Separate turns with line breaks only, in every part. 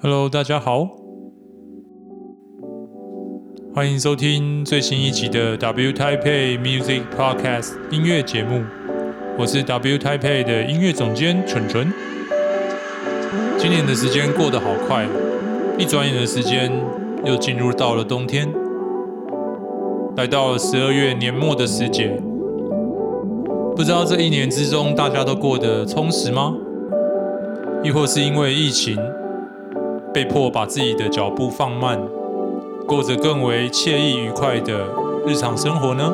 Hello，大家好，欢迎收听最新一集的 W Taipei Music Podcast 音乐节目。我是 W Taipei 的音乐总监纯纯。今年的时间过得好快，一转眼的时间又进入到了冬天，来到了十二月年末的时节。不知道这一年之中大家都过得充实吗？亦或是因为疫情，被迫把自己的脚步放慢，过着更为惬意愉快的日常生活呢？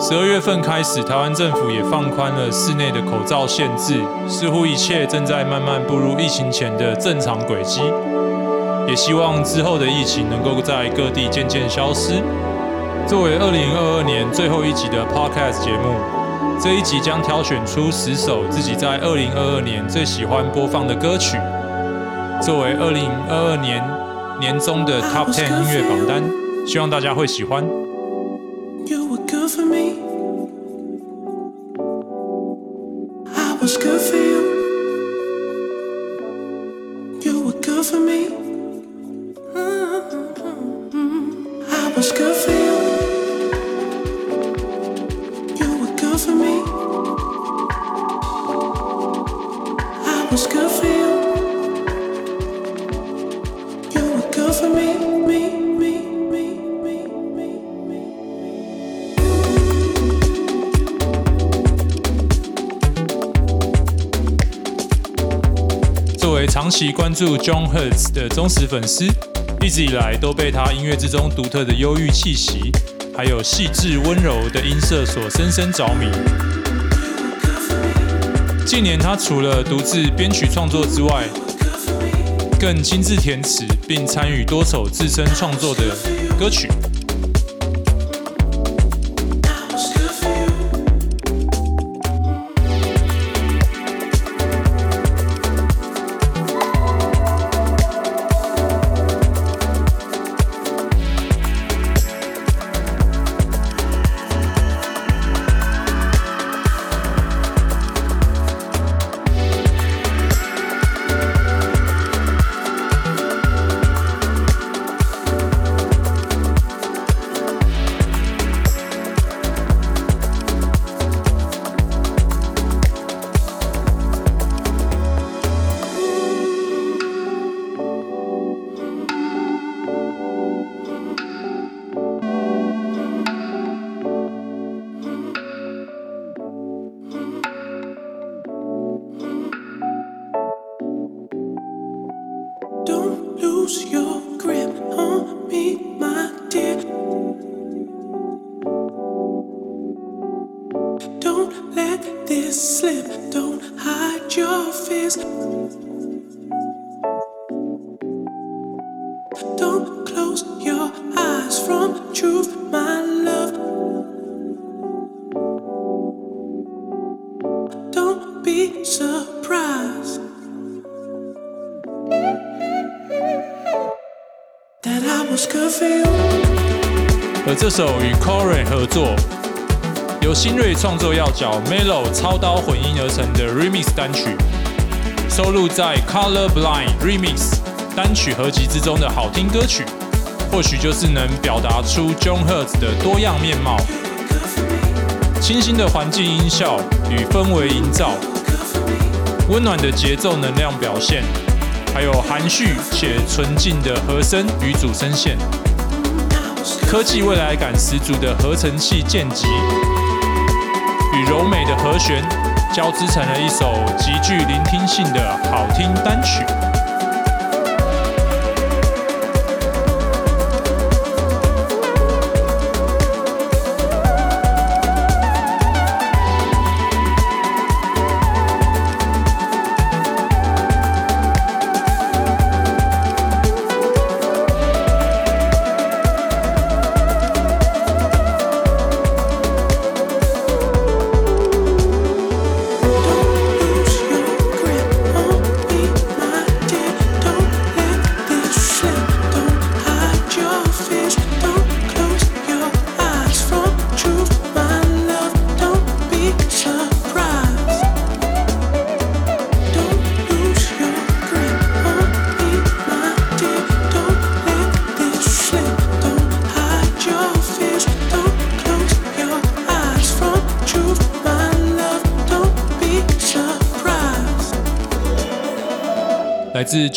十二月份开始，台湾政府也放宽了室内的口罩限制，似乎一切正在慢慢步入疫情前的正常轨迹。也希望之后的疫情能够在各地渐渐消失。作为二零二二年最后一集的 Podcast 节目，这一集将挑选出十首自己在二零二二年最喜欢播放的歌曲。作为二零二二年年中的 Top Ten 音乐榜单，希望大家会喜欢。长期关注 John Hurt 的忠实粉丝，一直以来都被他音乐之中独特的忧郁气息，还有细致温柔的音色所深深着迷。近年，他除了独自编曲创作之外，更亲自填词，并参与多首自身创作的歌曲。而这首与 Corey 合作，由新锐创作要角 Melo 操刀混音而成的 Remix 单曲，收录在 Color Blind Remix 单曲合集之中的好听歌曲，或许就是能表达出 John Hurt 的多样面貌。清新的环境音效与氛围营造，温暖的节奏能量表现，还有含蓄且纯净的和声与主声线。科技未来感十足的合成器剑戟与柔美的和弦交织成了一首极具聆听性的好听单曲。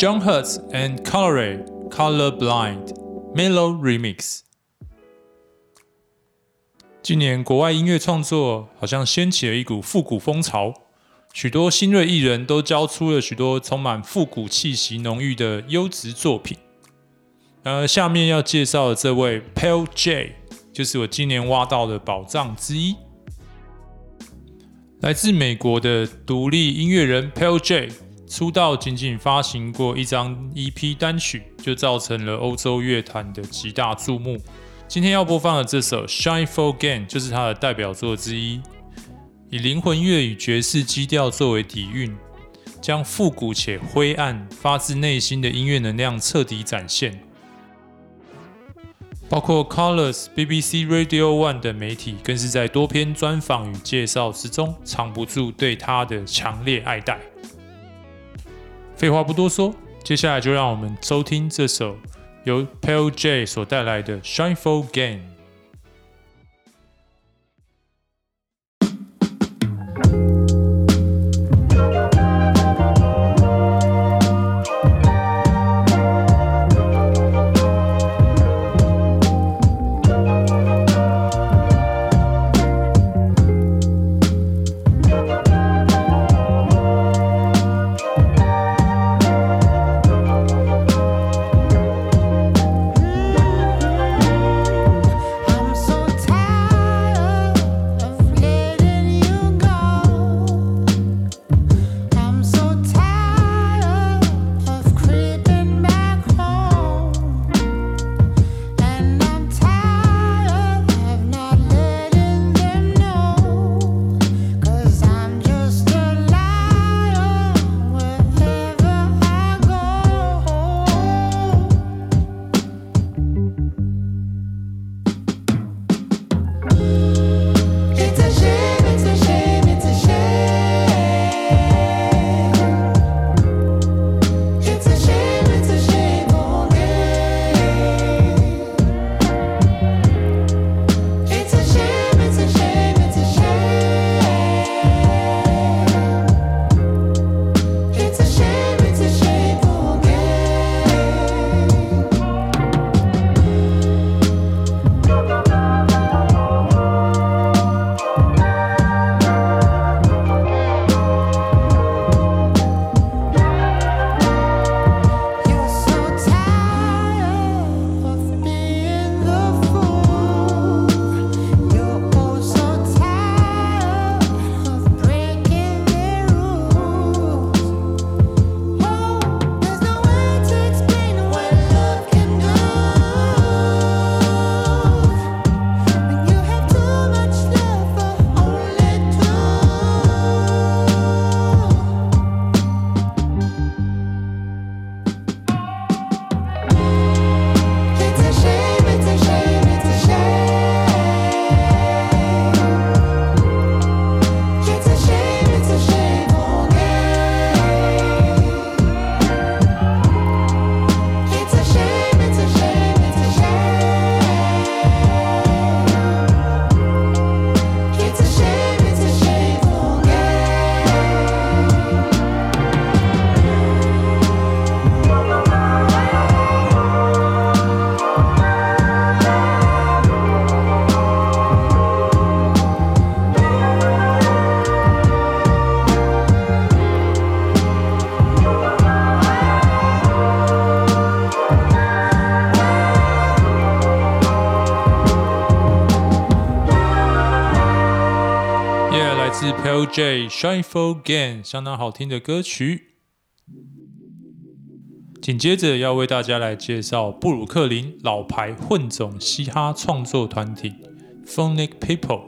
John Hurt and Coloray Color Blind Mellow Remix。今年国外音乐创作好像掀起了一股复古风潮，许多新锐艺人都交出了许多充满复古气息浓郁的优质作品。而下面要介绍的这位 Pearl J，就是我今年挖到的宝藏之一。来自美国的独立音乐人 Pearl J，出道仅仅发行过一张 EP 单曲，就造成了欧洲乐坛的极大注目。今天要播放的这首《Shine For Gain》就是他的代表作之一，以灵魂乐与爵士基调作为底蕴，将复古且灰暗、发自内心的音乐能量彻底展现。包括 Colors、BBC Radio One 等媒体，更是在多篇专访与介绍之中，藏不住对他的强烈爱戴。废话不多说，接下来就让我们收听这首。由 Pearl J 所带来的《Shine For Game》。J Shine For Gain，相当好听的歌曲。紧接着要为大家来介绍布鲁克林老牌混种嘻哈创作团体 Phonic People。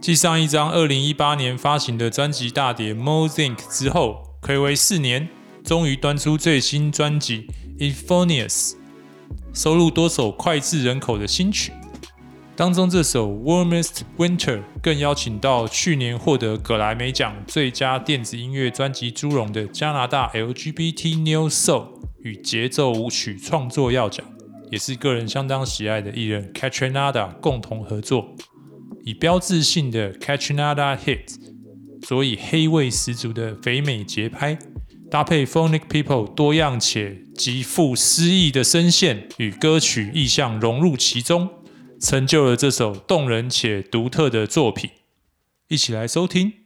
继上一张二零一八年发行的专辑大碟 Mo Zinc 之后，睽违四年，终于端出最新专辑 Euphonious，收录多首脍炙人口的新曲。当中这首《Warmest Winter》更邀请到去年获得葛莱美奖最佳电子音乐专辑殊荣的加拿大 LGBT New Soul 与节奏舞曲创作要奖，也是个人相当喜爱的艺人 Kaytranada 共同合作，以标志性的 Kaytranada Hit，所以黑味十足的肥美节拍，
搭配 Phonic People 多样且极富诗意的声线与歌曲意象融入其中，成就了这首动人且独特的作品。一起来收听。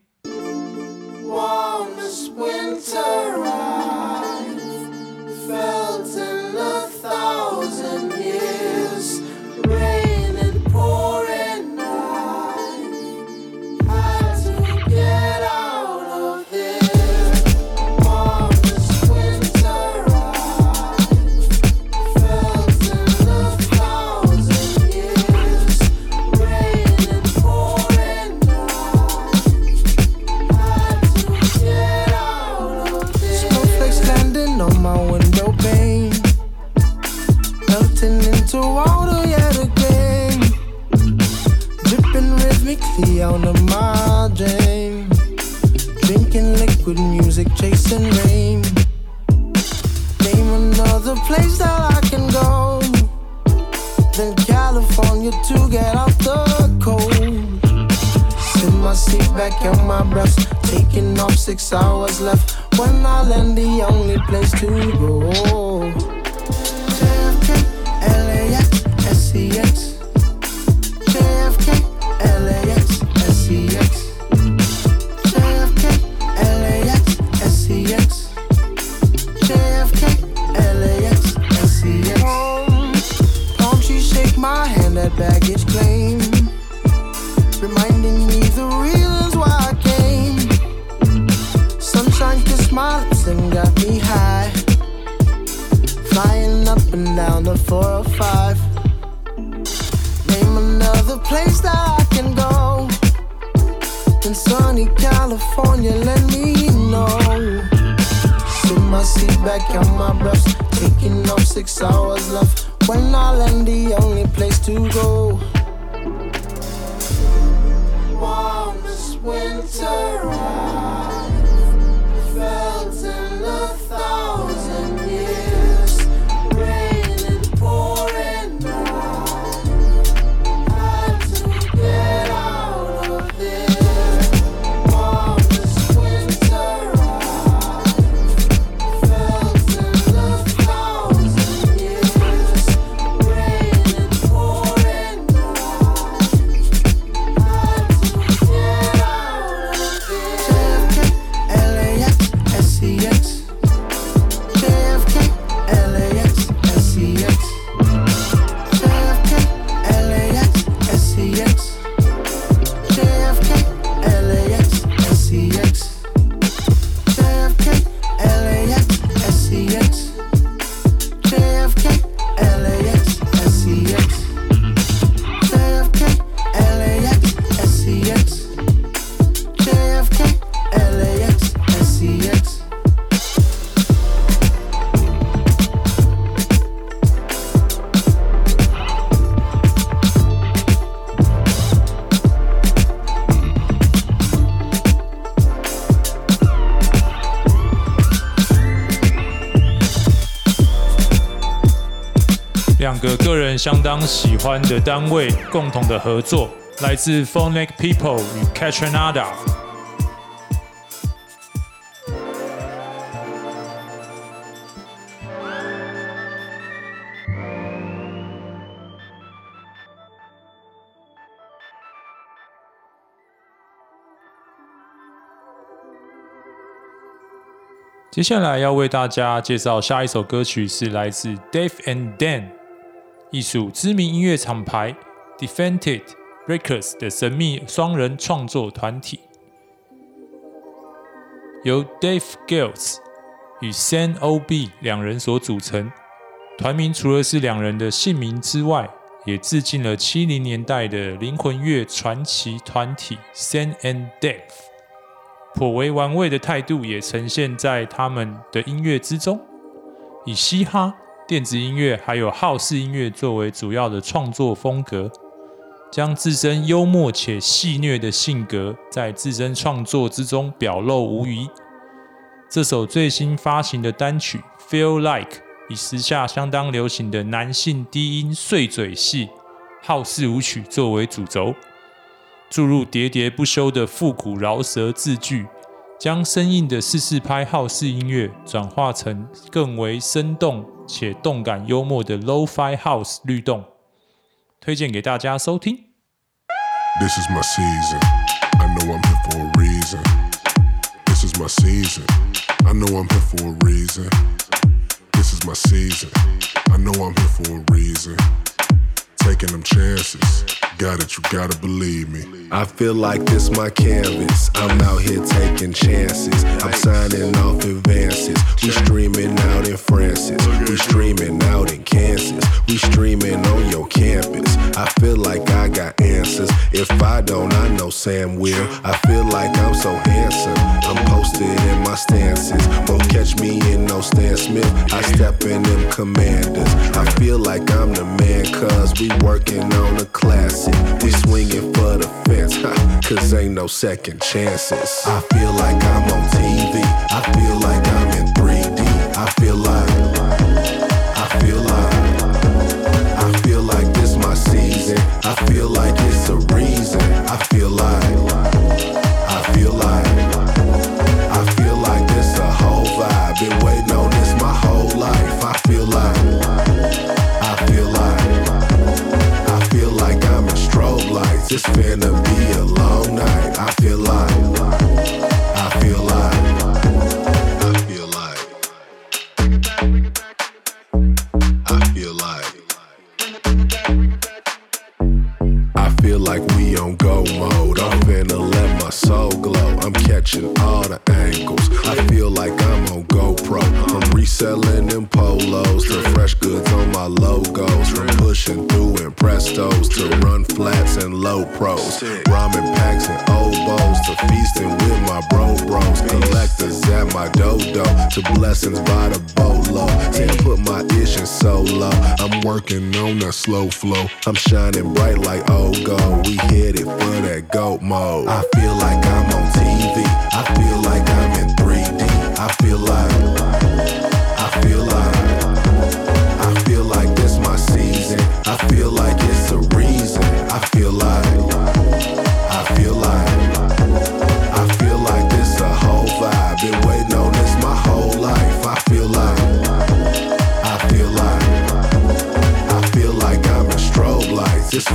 out of my dream. Drinking liquid music, chasing rain. Name another place that I can go. Then California to get out the cold. Sit my seat back in my breath. Taking off six hours left. When I land, the only place to go. 个人相当喜欢的单位共同的合作，来自 Phonic People 与 Kaytranada。接下来要为大家介绍下一首歌曲，是来自 Dave and Dan。艺术知名音乐厂牌 Defected Records 的神秘双人创作团体，由 Dave Giles 与 Sam OB 两人所组成。团名除了是两人的姓名之外，也致敬了七零年代的灵魂乐传奇团体 Sam and Dave。颇为玩味的态度也呈现在他们的音乐之中，以嘻哈。电子音乐还有好式音乐作为主要的创作风格，将自身幽默且戏谑的性格在自身创作之中表露无遗。这首最新发行的单曲《Feel Like》以时下相当流行的男性低音碎嘴戏、好式舞曲作为主轴，注入喋喋不休的复古饶舌字句，
将生硬的四四拍好式音乐转化成更为生动且动感幽默的 Lo-Fi House 律动，推荐给大家收听。This is my season. I know I'm here for a reason. This is my season. I know I'm here for a reason. This is my season. I know I'm here for a reason. Taking them chances. Got it, you gotta believe me.
I feel like this my canvas. I'm out here taking chances. I'm signing off advances. We streaming out in Francis. We streaming out in Kansas. We streaming on your campus. I feel like I got answers. If I don't, I know Sam will. I feel like I'm so handsome. I'm posted in my stances. Won't catch me in no Stan Smith. I step in them commanders. I feel like I'm the man, cause we working on a classic. We swinging for the fence, cause ain't no second chances. I feel like I'm on TV. I feel like I'm flow. I'm shining bright like oh, Ogo. We hit it for that goat mode. I feel like I'm on TV. I feel like I'm in 3D. I feel like, I feel like,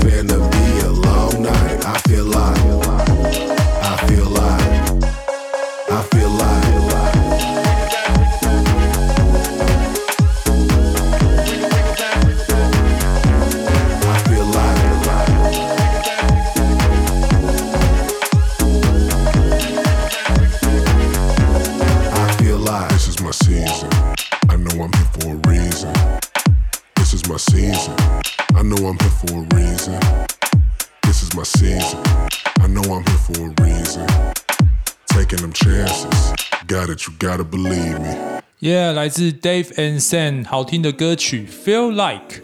Then
Yeah，来自 Dave and Sam 好听的歌曲《Feel Like》。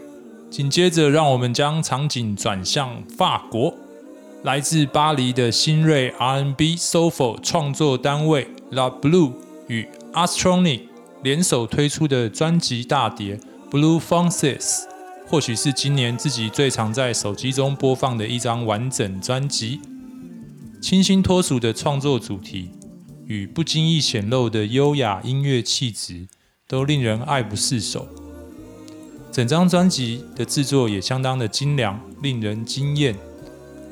紧接着，让我们将场景转向法国，来自巴黎的新锐 R&B Soulful 创作单位 La Blue 与 Astronic 联手推出的专辑大碟《Blue Foxes》，或许是今年自己最常在手机中播放的一张完整专辑。清新脱俗的创作主题与不经意显露的优雅音乐气质，都令人爱不释手。整张专辑的制作也相当的精良，令人惊艳。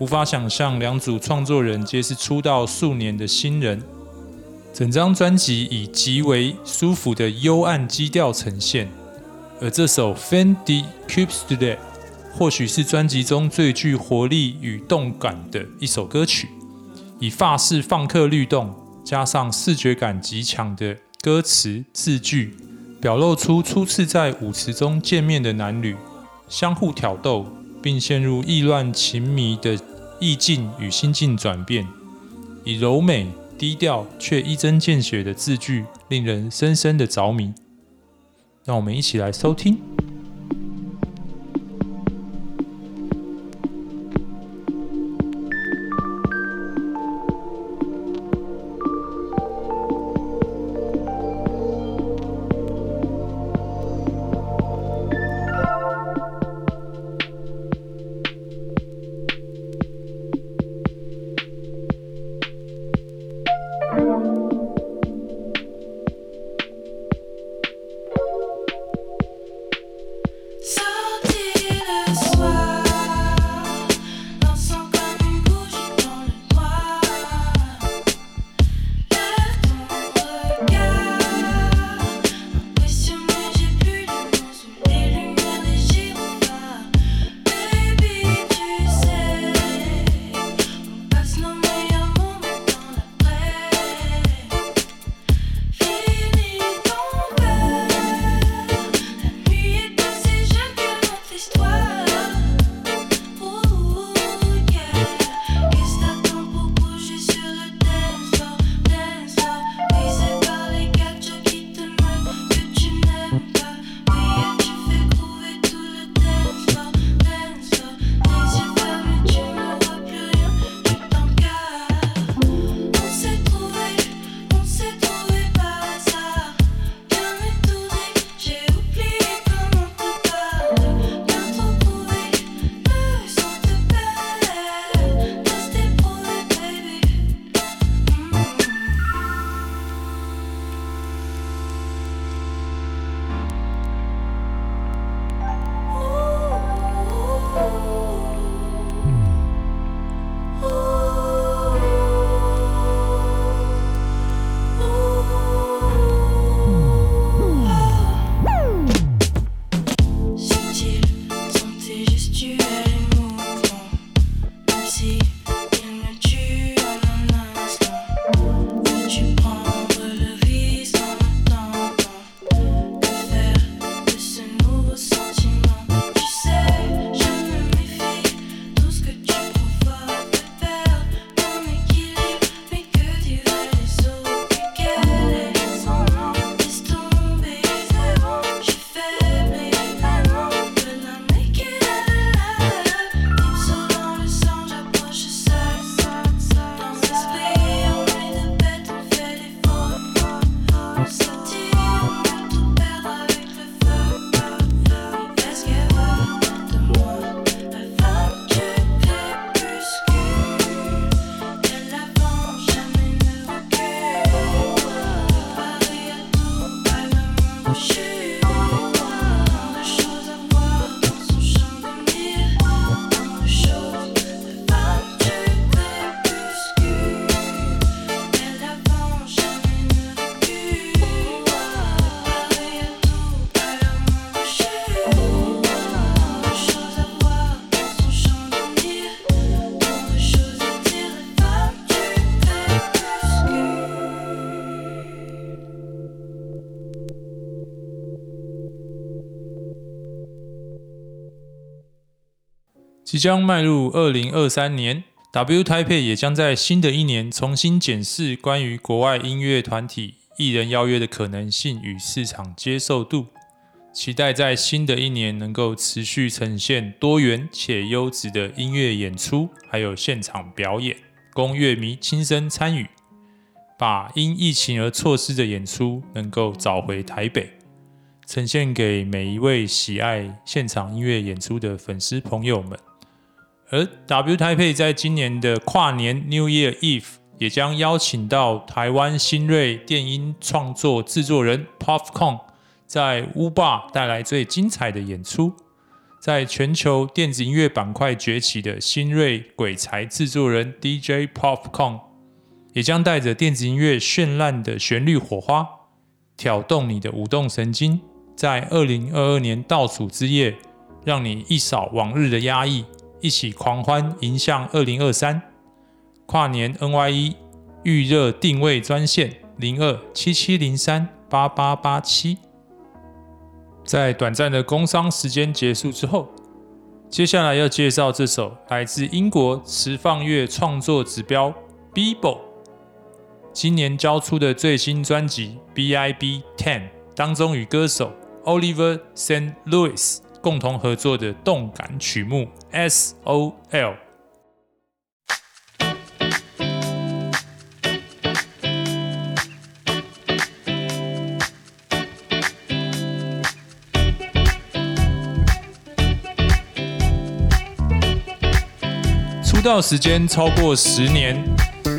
无法想象两组创作人皆是出道数年的新人。整张专辑以极为舒服的幽暗基调呈现，而这首《Fin de Cupidon》或许是专辑中最具活力与动感的一首歌曲，以法式放克律动加上视觉感极强的歌词字句。表露出初次在舞池中见面的男女相互挑逗，并陷入意乱情迷的意境与心境转变，以柔美低调却一针见血的字句，令人深深的着迷。让我们一起来收听。即将迈入二零二三年，W Taipei 也将在新的一年重新检视关于国外音乐团体艺人邀约的可能性与市场接受度。期待在新的一年能够持续呈现多元且优质的音乐演出，还有现场表演，供乐迷亲身参与，把因疫情而错失的演出能够找回台北。呈现给每一位喜爱现场音乐演出的粉丝朋友们。而 W Taipei 在今年的跨年 New Year Eve 也将邀请到台湾新锐电音创作制作人 Puffcon 在乌霸带来最精彩的演出。在全球电子音乐板块崛起的新锐鬼才制作人 DJ Puffcon，也将带着电子音乐绚烂的旋律火花，挑动你的舞动神经。在二零二二年倒数之夜，让你一扫往日的压抑，一起狂欢迎向二零二三。跨年 NYE 预热定位专线零二七七零三八八八七。在短暂的工商时间结束之后，接下来要介绍这首来自英国实况乐创作指标 Bebo 今年交出的最新专辑 BIB Ten 当中与歌手。Oliver St. Louis 共同合作的动感曲目《S.O.L》。出道时间超过十年，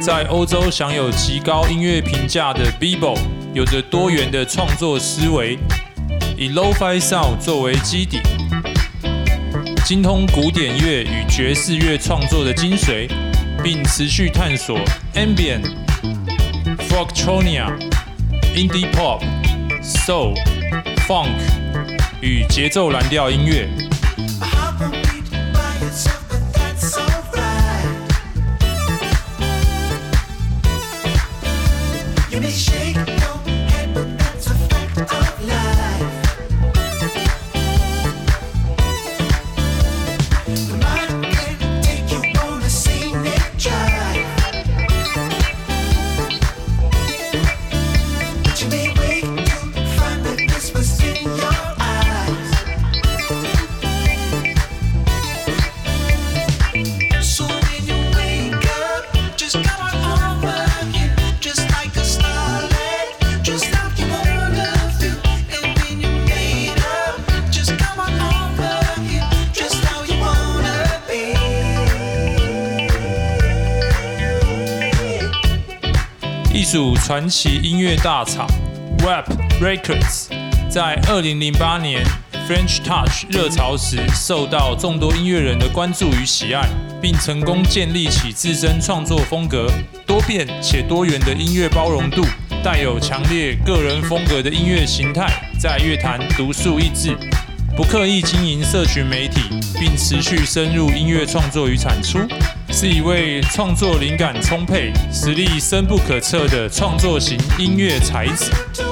在欧洲享有极高音乐评价的 Bebo 有着多元的创作思维。以 Lo-Fi Sound 作为基底，精通古典乐与爵士乐创作的精髓，并持续探索 Ambient、Folktronia、Indie Pop、Soul、Funk 与节奏蓝调音乐。传奇音乐大厂 Warp Records 在二零零八年 French Touch 热潮时，受到众多音乐人的关注与喜爱，并成功建立起自身创作风格多变且多元的音乐包容度，带有强烈个人风格的音乐形态，在乐坛独树一帜。不刻意经营社群媒体，并持续深入音乐创作与产出。是一位创作灵感充沛、实力深不可测的创作型音乐才子。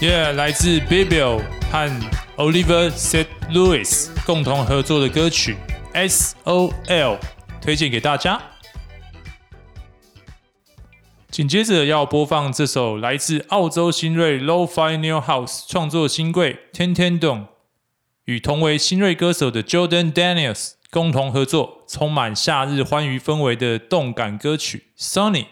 Yeah，来自 Bibio 和 Oliver St. Louis 共同合作的歌曲 S.O.L，推荐给大家。紧接着要播放这首来自澳洲新锐 Lo-Fi New House 创作新贵 Ten Ten Dong 与同为新锐歌手的 Jordan Daniels 共同合作，充满夏日欢愉氛围的动感歌曲 Sunny。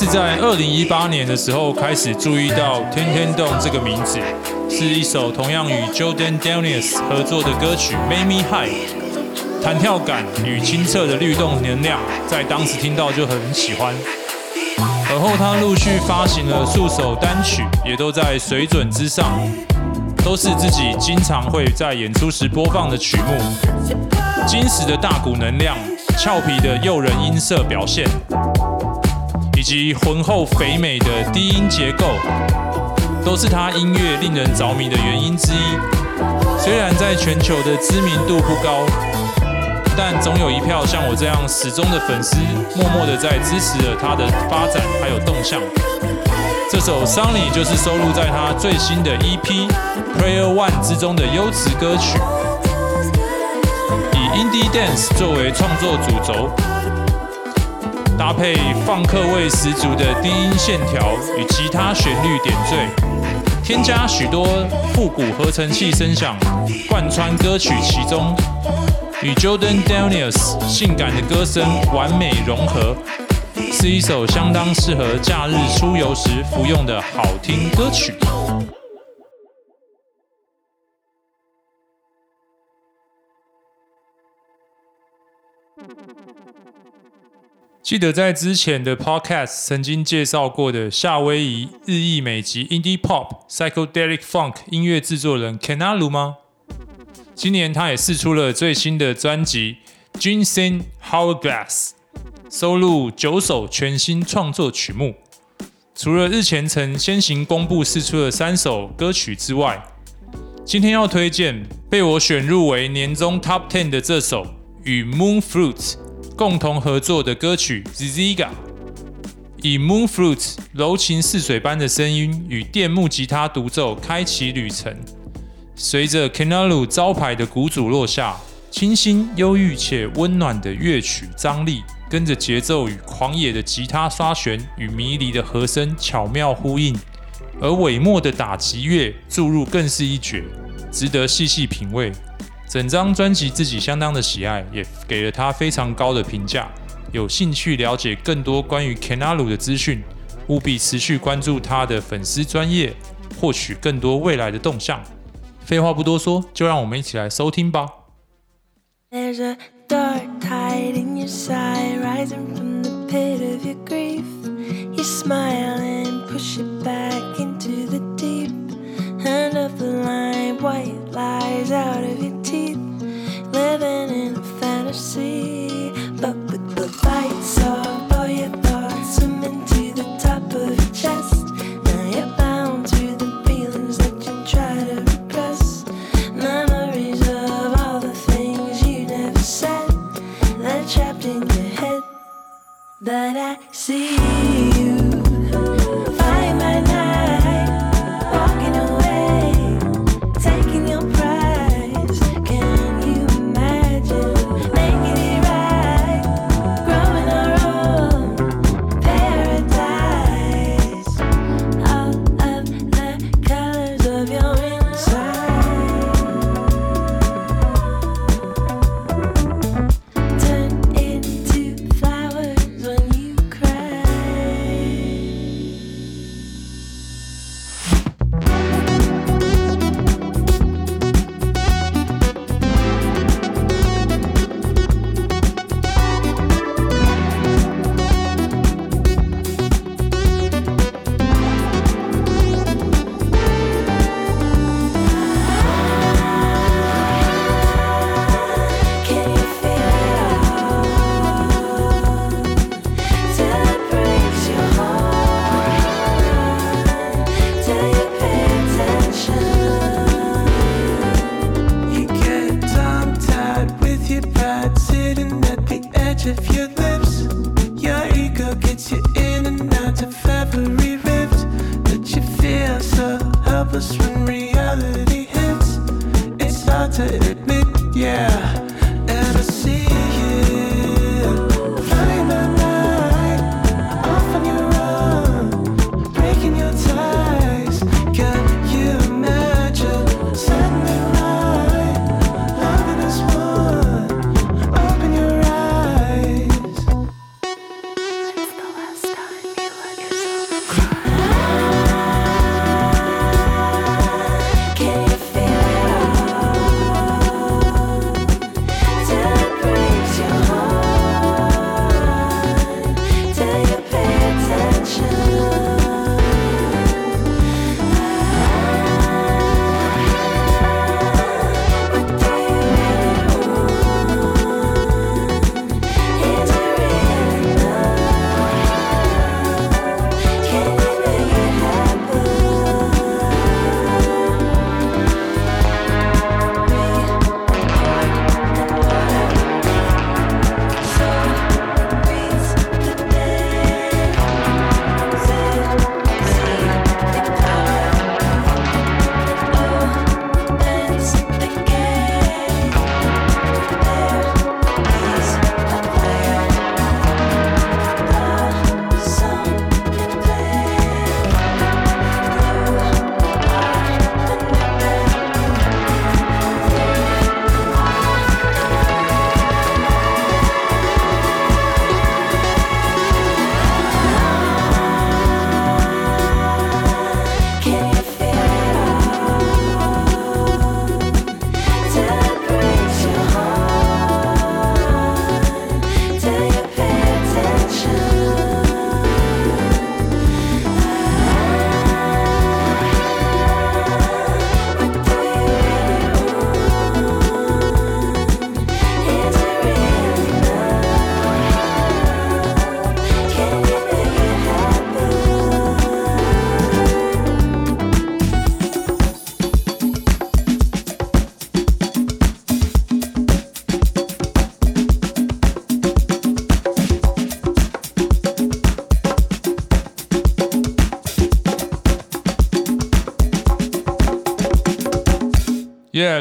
是在二零一八年的时候开始注意到天天动这个名字，是一首同样与 Jordan Daniels 合作的歌曲《Make Me High》，弹跳感与清澈的律动能量，在当时听到就很喜欢。而后他陆续发行了数首单曲，也都在水准之上，都是自己经常会在演出时播放的曲目。精实的大鼓能量，俏皮的诱人音色表现，以及浑厚肥美的低音结构，都是他音乐令人着迷的原因之一。虽然在全球的知名度不高，但总有一票像我这样始终的粉丝，默默的在支持着他的发展还有动向。这首《Sunny》就是收录在他最新的 EP《Prayer One》之中的优质歌曲。以 Indie Dance 作为创作主轴，搭配放克味十足的低音线条与吉他旋律点缀，添加许多复古合成器声响，贯穿歌曲其中，与 Jordan Daniels 性感的歌声完美融合，是一首相当适合假日出游时服用的好听歌曲。记得在之前的 Podcast 曾经介绍过的夏威夷日裔美籍 Indie Pop Psychedelic Funk 音乐制作人 Kenalu 吗？今年他也试出了最新的专辑《Ginseng Hourglass》，收录九首全新创作曲目。除了日前曾先行公布试出的三首歌曲之外，今天要推荐被我选入为年终 Top Ten 的这首与 Moonfruit 共同合作的歌曲《Ziziga》，以 Moonfruit 柔情似水般的声音与电木吉他独奏开启旅程。随着 Kenalu 招牌的鼓组落下，清新忧郁且温暖的乐曲张力，跟着节奏与狂野的吉他刷弦与迷离的和声巧妙呼应，而尾末的打击乐注入更是一绝，值得细细品味。整张专辑自己相当的喜爱，也给了他非常高的评价。有兴趣了解更多关于 Kenalu 的资讯，务必持续关注他的粉丝专业，获取更多未来的动向。废话不多说，就让我们一起来收听吧。
Another line. White lies out of your living in a fantasy. But with the lights off, all your thoughts swimming to the top of your chest. Now you're bound to the feelings that you try to repress. Memories of all the things you never said. They're trapped in your head. But I see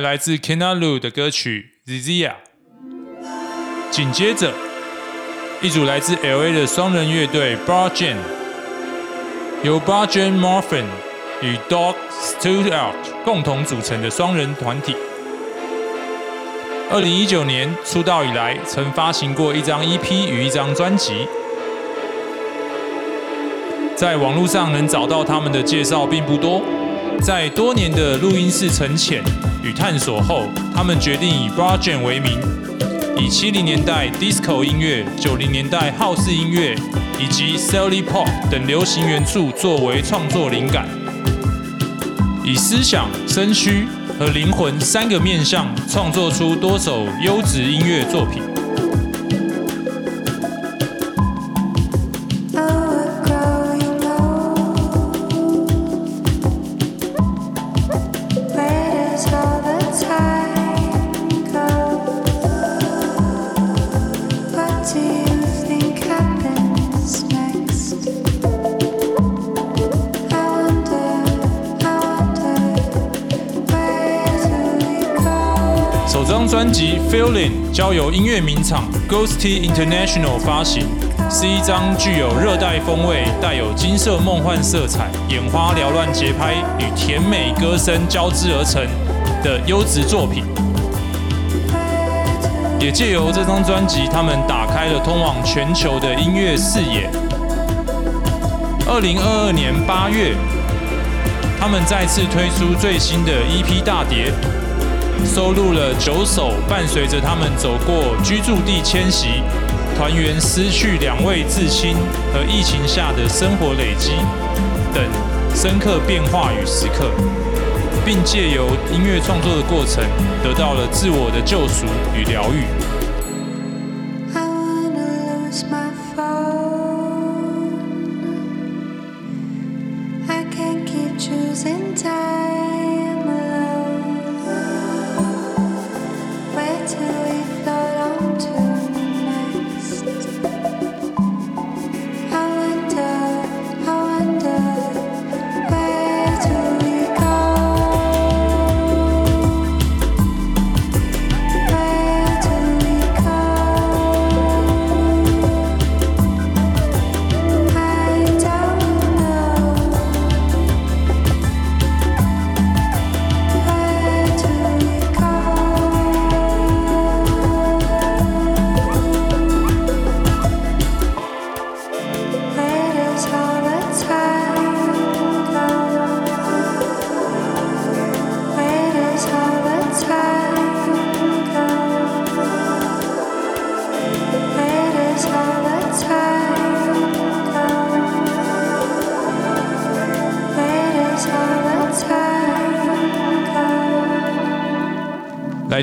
来自 Kenalu 的歌曲《Zizia》。紧接着，一组来自 LA 的双人乐队 Bargen，由 Bargen Morphin 与 Dog Stewart 共同组成的双人团体。二零一九年出道以来，曾发行过一张 EP 与一张专辑。在网络上能找到他们的介绍并不多，在多年的录音室沉潜与探索后，他们决定以 Brajan 为名，以七零年代 Disco 音乐、九零年代 House 音乐以及 Silly Pop 等流行元素作为创作灵感，以思想、身躯和灵魂三个面向创作出多首优质音乐作品。Feeling》交由音乐名厂 Ghosty International 发行，是一张具有热带风味、带有金色梦幻色彩、眼花缭乱节拍与甜美歌声交织而成的优质作品。也借由这张专辑，他们打开了通往全球的音乐视野。二零二二年八月，他们再次推出最新的 EP 大碟。收录了九首伴随着他们走过居住地迁徙、团员失去两位至亲和疫情下的生活累积等深刻变化与时刻，并借由音乐创作的过程，得到了自我的救赎与疗愈。Choosing time.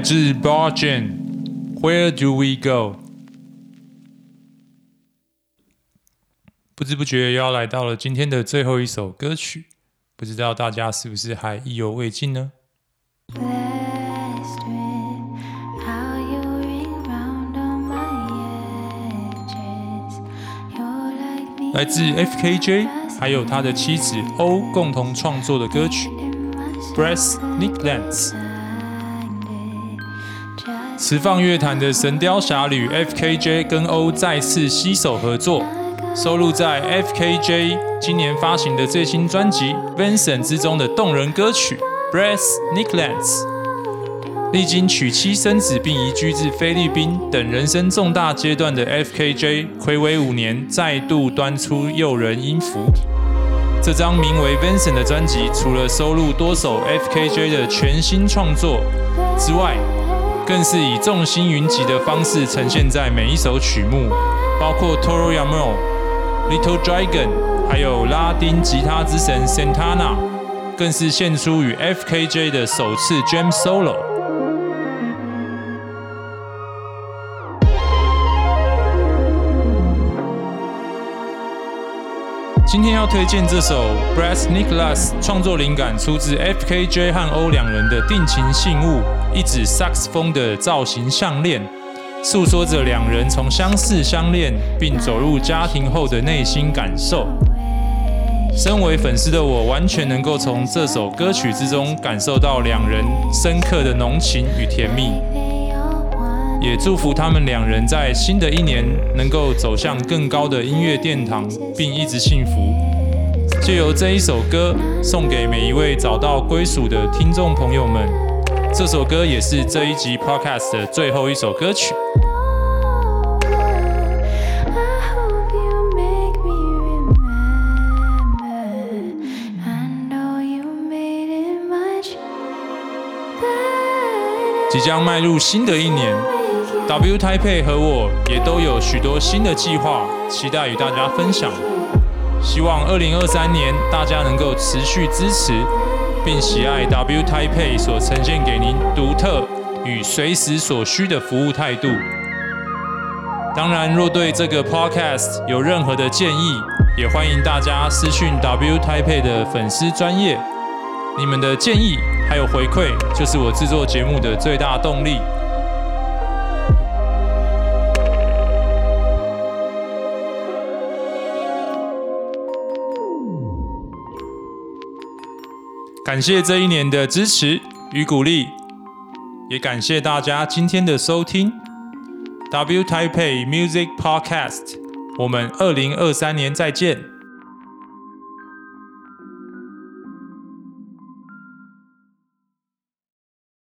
自 Broadjam，Where Do We Go？不知不觉又要来到了今天的最后一首歌曲，不知道大家是不是还意犹未尽呢？来自 FKJ 还有他的妻子 O 共同创作的歌曲，Brass Nicklands。词放乐坛的神雕侠侣 F.K.J 跟 O 再次携手合作，收录在 F.K.J 今年发行的最新专辑《Vincent》之中的动人歌曲《Brass Nicklands》。历经娶妻生子并移居至菲律宾等人生重大阶段的 F.K.J 睽违五年再度端出诱人音符。这张名为《Vincent》的专辑，除了收录多首 F.K.J 的全新创作之外，更是以众星云集的方式呈现在每一首曲目，包括 Toro y a m o Little Dragon，还有拉丁吉他之神 Santana，更是献出与 FKJ 的首次 Jam Solo。今天要推荐这首 Brass Nicholas 创作灵感出自 FKJ 和 O 两人的定情信物。一指萨克斯风的造型项链，诉说着两人从相识相恋并走入家庭后的内心感受。身为粉丝的我，完全能够从这首歌曲之中感受到两人深刻的浓情与甜蜜。也祝福他们两人在新的一年能够走向更高的音乐殿堂，并一直幸福。借由这一首歌，送给每一位找到归属的听众朋友们。这首歌也是这一集 podcast 的最后一首歌曲。即将迈入新的一年，W Taipei 和我也都有许多新的计划，期待与大家分享。希望二零二三年大家能够持续支持。并喜爱 W Type 所呈现给您独特与随时所需的服务态度。当然，若对这个 Podcast 有任何的建议，也欢迎大家私讯 W Type 的粉丝专业。你们的建议还有回馈，就是我制作节目的最大动力。感谢这一年的支持与鼓励，也感谢大家今天的收听。W Taipei Music Podcast，我们二零二三年再见。